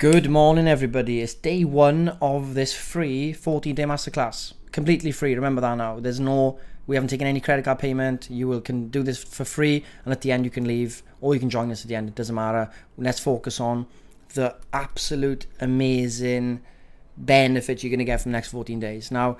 Good morning, everybody. It's day one of this free 14 day masterclass. Completely free. Remember that now. There's no, we haven't taken any credit card payment. You will can do this for free, and at the end, you can leave or you can join us at the end. It doesn't matter. Let's focus on the absolute amazing benefit you're going to get from the next 14 days. Now,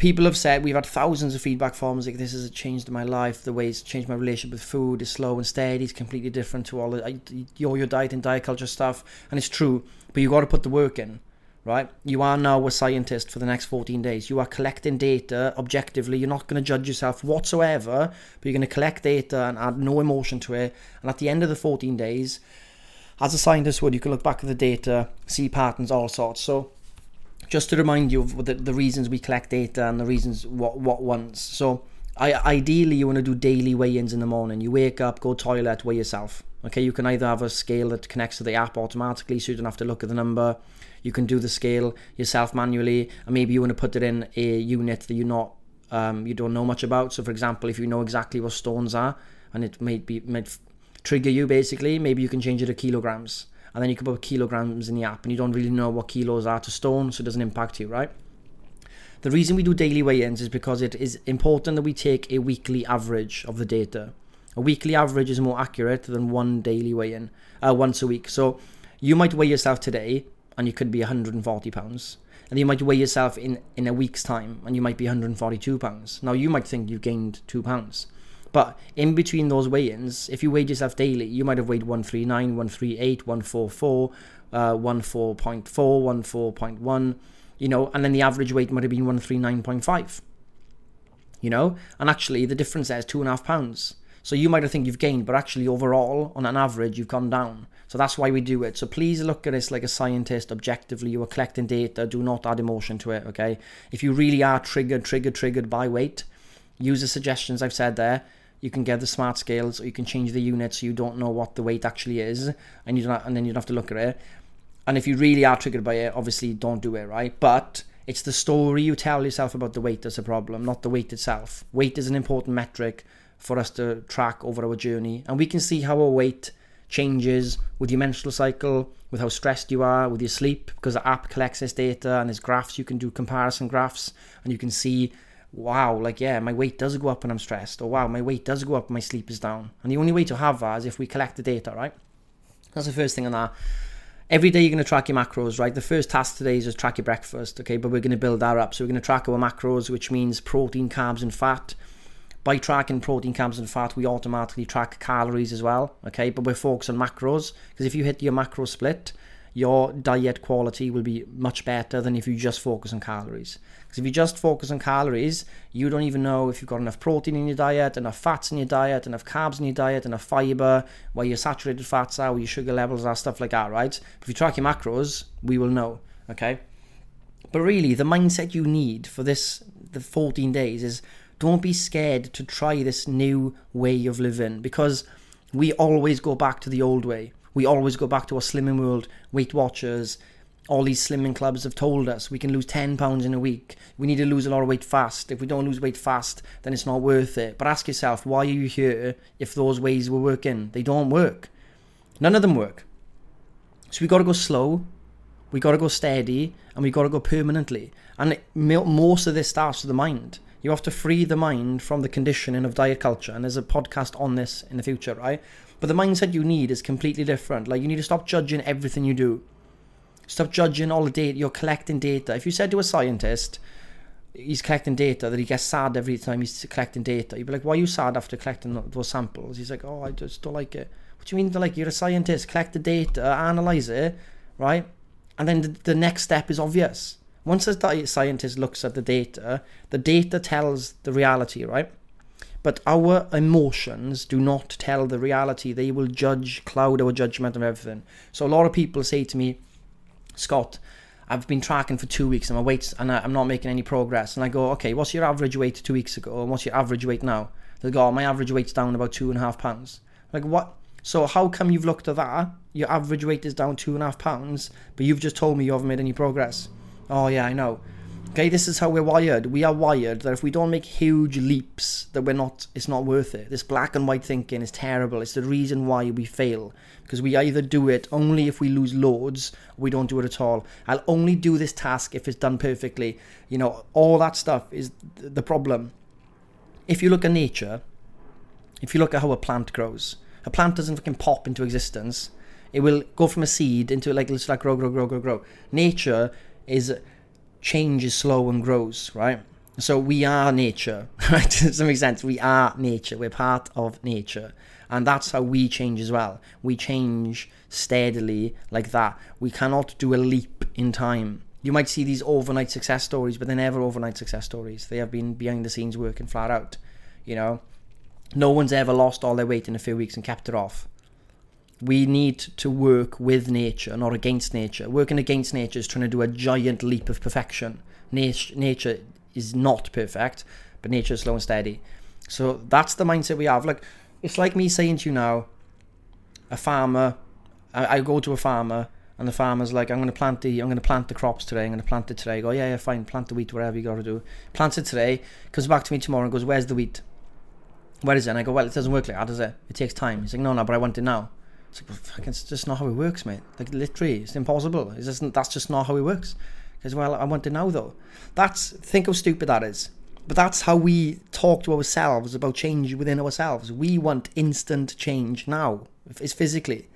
people have said we've had thousands of feedback forms like this has changed my life the way it's changed my relationship with food is slow and steady it's completely different to all the your your diet and diet culture stuff and it's true but you got to put the work in right? You are now a scientist for the next 14 days. You are collecting data objectively. You're not going to judge yourself whatsoever but you're going to collect data and add no emotion to it and at the end of the 14 days as a scientist would you can look back at the data see patterns all sorts. So just to remind you of the, the reasons we collect data and the reasons what what ones. So I, ideally you want to do daily weigh-ins in the morning. You wake up, go toilet, weigh yourself. Okay, you can either have a scale that connects to the app automatically, so you don't have to look at the number. You can do the scale yourself manually, and maybe you want to put it in a unit that you're not um, you don't know much about. So, for example, if you know exactly what stones are, and it may be might trigger you basically, maybe you can change it to kilograms and then you can put kilograms in the app and you don't really know what kilos are to stone so it doesn't impact you right? The reason we do daily weigh-ins is because it is important that we take a weekly average of the data. A weekly average is more accurate than one daily weigh-in uh, once a week. So you might weigh yourself today and you could be 140 pounds and you might weigh yourself in in a week's time and you might be 142 pounds. Now you might think you've gained two pounds but in between those weigh-ins, if you weighed yourself daily, you might have weighed 139, 138, 144, uh, 14.4, 14.1, you know, and then the average weight might have been 139.5, you know, and actually the difference there is two and a half pounds. So you might have think you've gained, but actually overall, on an average, you've gone down. So that's why we do it. So please look at this like a scientist, objectively. You are collecting data. Do not add emotion to it, okay? If you really are triggered, triggered, triggered by weight, use the suggestions I've said there you can get the smart scales or you can change the unit so you don't know what the weight actually is and you don't and then you don't have to look at it. And if you really are triggered by it obviously don't do it right? But it's the story you tell yourself about the weight that's a problem not the weight itself. Weight is an important metric for us to track over our journey and we can see how our weight changes with your menstrual cycle with how stressed you are with your sleep because the app collects this data and there's graphs you can do comparison graphs and you can see wow, like, yeah, my weight does go up when I'm stressed, or wow, my weight does go up when my sleep is down. And the only way to have that is if we collect the data, right? That's the first thing on that. Every day you're going to track your macros, right? The first task today is just track your breakfast, okay? But we're going to build that up. So we're going to track our macros, which means protein, carbs, and fat. By tracking protein, carbs, and fat, we automatically track calories as well, okay? But we're focused on macros because if you hit your macro split, your diet quality will be much better than if you just focus on calories. Because if you just focus on calories, you don't even know if you've got enough protein in your diet, enough fats in your diet, enough carbs in your diet, enough fiber, where your saturated fats are, where your sugar levels are, stuff like that, right? If you track your macros, we will know, okay? But really, the mindset you need for this, the 14 days, is don't be scared to try this new way of living because we always go back to the old way. We always go back to our Slimming World, Weight Watchers, all these slimming clubs have told us we can lose 10 pounds in a week. We need to lose a lot of weight fast. If we don't lose weight fast, then it's not worth it. But ask yourself, why are you here if those ways were working? They don't work. None of them work. So we got to go slow, we got to go steady, and we got to go permanently. And most of this starts with the mind. You have to free the mind from the conditioning of diet culture. And there's a podcast on this in the future, right? But the mindset you need is completely different. Like you need to stop judging everything you do. Stop judging all the data. You're collecting data. If you said to a scientist, he's collecting data, that he gets sad every time he's collecting data, you'd be like, why are you sad after collecting those samples? He's like, oh, I just don't like it. What do you mean? Like, you're a scientist, collect the data, analyze it, right? And then the, the next step is obvious. Once a scientist looks at the data, the data tells the reality, right? But our emotions do not tell the reality. They will judge, cloud our judgment of everything. So a lot of people say to me, Scott, I've been tracking for two weeks and my weight and I'm not making any progress. And I go, okay, what's your average weight two weeks ago? And what's your average weight now? They go, oh, my average weight's down about two and a half pounds. Like what? So how come you've looked at that? Your average weight is down two and a half pounds, but you've just told me you haven't made any progress. Oh yeah, I know. Okay, this is how we're wired. We are wired that if we don't make huge leaps, that we're not. It's not worth it. This black and white thinking is terrible. It's the reason why we fail because we either do it only if we lose loads, or we don't do it at all. I'll only do this task if it's done perfectly. You know, all that stuff is the problem. If you look at nature, if you look at how a plant grows, a plant doesn't fucking pop into existence. It will go from a seed into like let's like grow, grow, grow, grow, grow. Nature is change is slow and grows, right? So we are nature, right? to some extent. We are nature. We're part of nature. And that's how we change as well. We change steadily like that. We cannot do a leap in time. You might see these overnight success stories, but they're never overnight success stories. They have been behind the scenes working flat out. You know, no one's ever lost all their weight in a few weeks and kept it off. We need to work with nature, not against nature. Working against nature is trying to do a giant leap of perfection. Nature, nature is not perfect, but nature is slow and steady. So that's the mindset we have. Like, it's like me saying to you now, a farmer, I, I go to a farmer and the farmer's like, I'm going to plant the, I'm going to plant the crops today. I'm going to plant it today. I go, yeah, yeah, fine, plant the wheat, whatever you got to do. Plants it today, comes back to me tomorrow and goes, where's the wheat? Where is it? And I go, well, it doesn't work like that, does it? It takes time. He's like, no, no, but I want it now. It's like, fucking, it's just not how it works, mate. Like, literally, it's impossible. It's just, that's just not how it works. Because, well, I want it now, though. That's, think how stupid that is. But that's how we talk to ourselves about change within ourselves. We want instant change now. It's physically.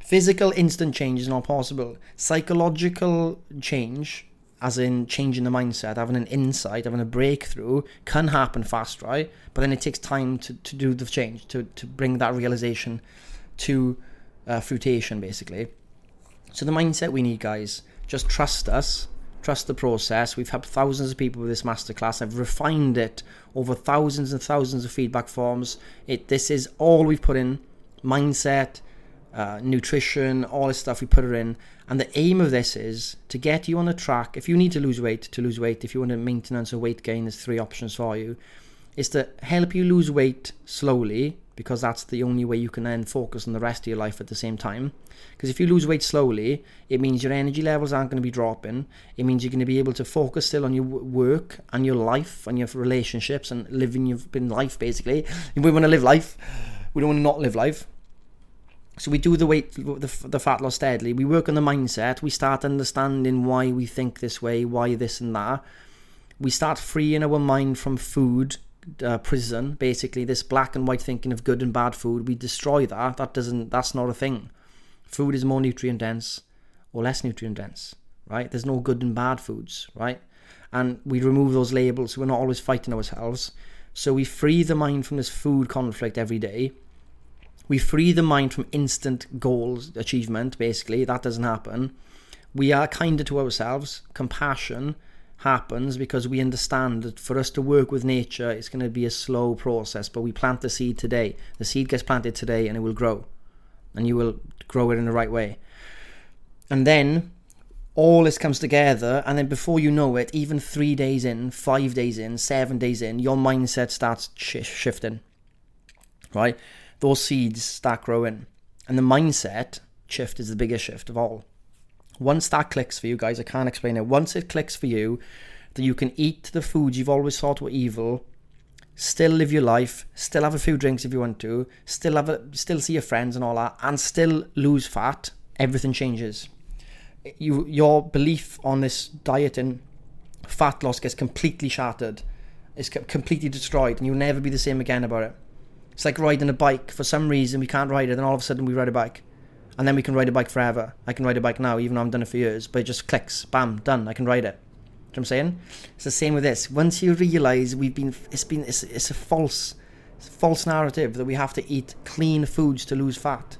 Physical instant change is not possible. Psychological change, as in changing the mindset, having an insight, having a breakthrough, can happen fast, right? But then it takes time to, to do the change, to, to bring that realization to uh, fruition, basically. So the mindset we need, guys, just trust us, trust the process. We've had thousands of people with this masterclass. I've refined it over thousands and thousands of feedback forms. It this is all we've put in mindset, uh, nutrition, all this stuff we put it in. And the aim of this is to get you on a track. If you need to lose weight, to lose weight. If you want to maintenance or weight gain, there's three options for you. Is to help you lose weight slowly because that's the only way you can then focus on the rest of your life at the same time. Because if you lose weight slowly, it means your energy levels aren't going to be dropping. It means you're going to be able to focus still on your work and your life and your relationships and living your life basically. We want to live life. We don't want to not live life. So we do the weight, the, the fat loss steadily. We work on the mindset. We start understanding why we think this way, why this and that. We start freeing our mind from food uh, prison. Basically, this black and white thinking of good and bad food. We destroy that. That doesn't. That's not a thing. Food is more nutrient dense or less nutrient dense, right? There's no good and bad foods, right? And we remove those labels. we're not always fighting ourselves. So we free the mind from this food conflict every day we free the mind from instant goals achievement, basically. That doesn't happen. We are kinder to ourselves. Compassion happens because we understand that for us to work with nature, it's going to be a slow process, but we plant the seed today. The seed gets planted today and it will grow. And you will grow it in the right way. And then all this comes together, and then before you know it, even three days in, five days in, seven days in, your mindset starts sh- shifting. Right? those seeds start growing. And the mindset shift is the biggest shift of all. Once that clicks for you guys, I can't explain it. Once it clicks for you that you can eat the foods you've always thought were evil, still live your life, still have a few drinks if you want to, still have a, still see your friends and all that, and still lose fat, everything changes. You your belief on this diet and fat loss gets completely shattered. It's completely destroyed, and you'll never be the same again about it. It's like riding a bike. For some reason, we can't ride it, and all of a sudden we ride a bike. And then we can ride a bike forever. I can ride a bike now, even though I've done it for years, but it just clicks, bam, done. I can ride it. You know what I'm saying? It's the same with this. Once you realize we've been, it's been, it's, it's a false, it's a false narrative that we have to eat clean foods to lose fat.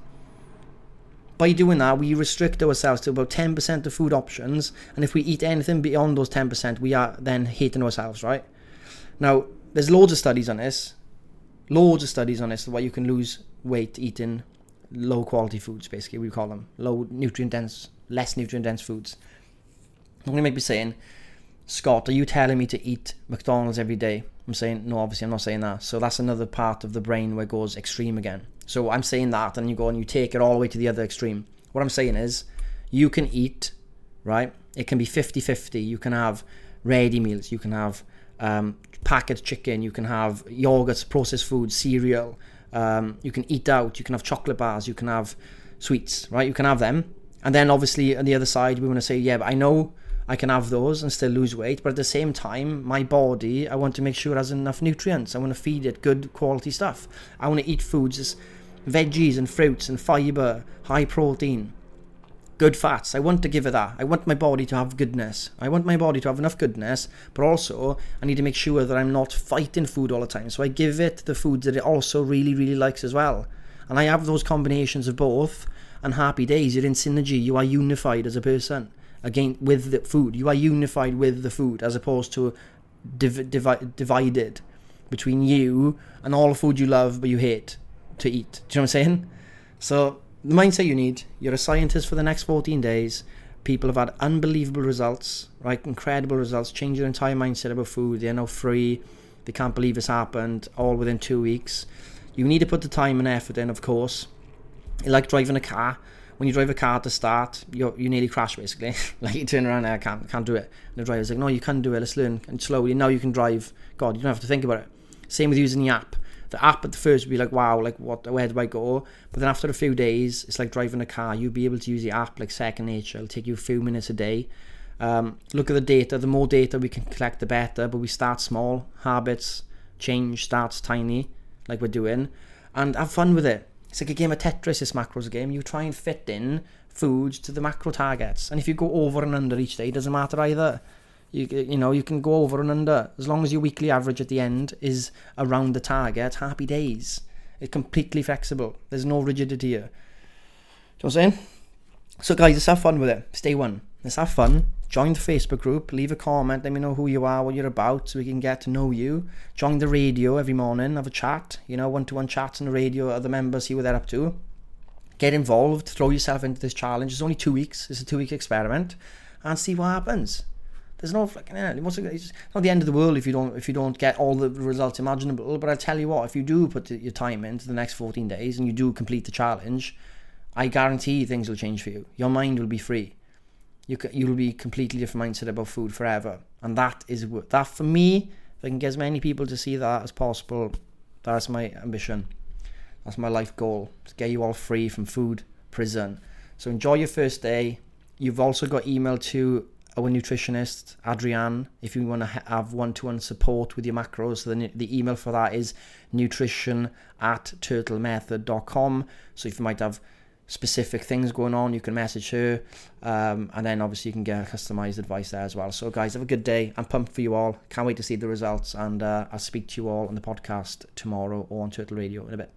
By doing that, we restrict ourselves to about 10% of food options, and if we eat anything beyond those 10%, we are then hating ourselves, right? Now, there's loads of studies on this loads of studies on this why you can lose weight eating low quality foods basically we call them. Low nutrient dense less nutrient dense foods. To make me saying scott are you telling me to eat mcdonald's every day? I'm saying no obviously i'm not saying that. So that's another part of the brain where it goes extreme again. So i'm saying that and you go and you take it all the way to the other extreme. What i'm saying is you can eat right? It can be 50-50 you can have ready meals. You can have um, packet chicken. You can have yogurts, processed food, cereal. Um, you can eat out. You can have chocolate bars. You can have sweets. Right? You can have them. And then obviously on the other side, we want to say, yeah, but I know I can have those and still lose weight, but at the same time, my body, I want to make sure it has enough nutrients. I want to feed it good quality stuff. I want to eat foods, veggies and fruits and fiber, high protein, good fats. I want to give it that. I want my body to have goodness. I want my body to have enough goodness, but also I need to make sure that I'm not fighting food all the time. So I give it the foods that it also really, really likes as well. And I have those combinations of both. And happy days, you're in synergy. You are unified as a person again with the food. You are unified with the food as opposed to div- divi- divided between you and all the food you love but you hate to eat. Do you know what I'm saying? So the mindset you need. You're a scientist for the next 14 days. People have had unbelievable results, right? Incredible results. Change your entire mindset about food. They're now free. They can't believe it's happened. All within two weeks. You need to put the time and effort in, of course. Like driving a car when you drive a car to start, you you nearly crash basically. like you turn around, and I can't can't do it. And the driver's like, no, you can do it. Let's learn. And slowly, now you can drive. God, you don't have to think about it. Same with using the app. the app at the first would be like, wow, like what, where do I go? But then after a few days, it's like driving a car. You'll be able to use the app like second nature. It'll take you a few minutes a day. Um, look at the data. The more data we can collect, the better. But we start small. Habits change starts tiny, like we're doing, and have fun with it. It's like a game of Tetris. This macros game. You try and fit in food to the macro targets, and if you go over and under each day, it doesn't matter either. You, you know, you can go over and under. As long as your weekly average at the end is around the target, happy days. It's completely flexible. There's no rigidity here. Do you know what I'm saying? So guys, let's have fun with it. Stay one. Let's have fun join the Facebook group, leave a comment, let me know who you are, what you're about, so we can get to know you. Join the radio every morning, have a chat, you know, one to one chats on the radio, other members, see what they're up to. Get involved, throw yourself into this challenge. It's only two weeks, it's a two week experiment, and see what happens. There's no fucking it's not the end of the world if you don't if you don't get all the results imaginable. But I tell you what, if you do put your time into the next 14 days and you do complete the challenge, I guarantee things will change for you. Your mind will be free you you'll be completely different mindset about food forever. And that is that for me. If I can get as many people to see that as possible, that's my ambition. That's my life goal. To get you all free from food prison. So enjoy your first day. You've also got email to our nutritionist Adrienne if you want to have one-to-one support with your macros. So the, the email for that is nutrition at turtlemethod.com. So if you might have specific things going on, you can message her, um, and then obviously you can get customized advice there as well. So, guys, have a good day. I'm pumped for you all. Can't wait to see the results, and uh, I'll speak to you all on the podcast tomorrow or on Turtle Radio in a bit.